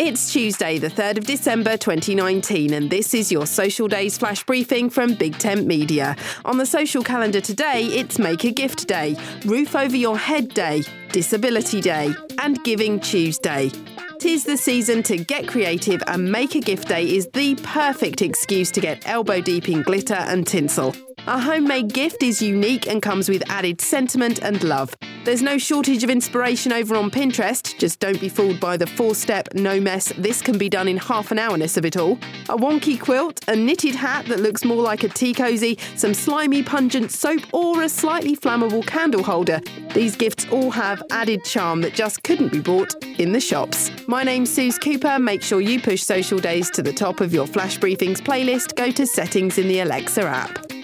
It's Tuesday, the 3rd of December 2019, and this is your Social Days flash briefing from Big Tent Media. On the social calendar today, it's Make a Gift Day, Roof Over Your Head Day, Disability Day, and Giving Tuesday. Tis the season to get creative, and Make a Gift Day is the perfect excuse to get elbow deep in glitter and tinsel. A homemade gift is unique and comes with added sentiment and love. There's no shortage of inspiration over on Pinterest, just don't be fooled by the four step, no mess, this can be done in half an hourness of it all. A wonky quilt, a knitted hat that looks more like a tea cosy, some slimy pungent soap, or a slightly flammable candle holder. These gifts all have added charm that just couldn't be bought in the shops. My name's Suze Cooper. Make sure you push social days to the top of your Flash Briefings playlist. Go to settings in the Alexa app.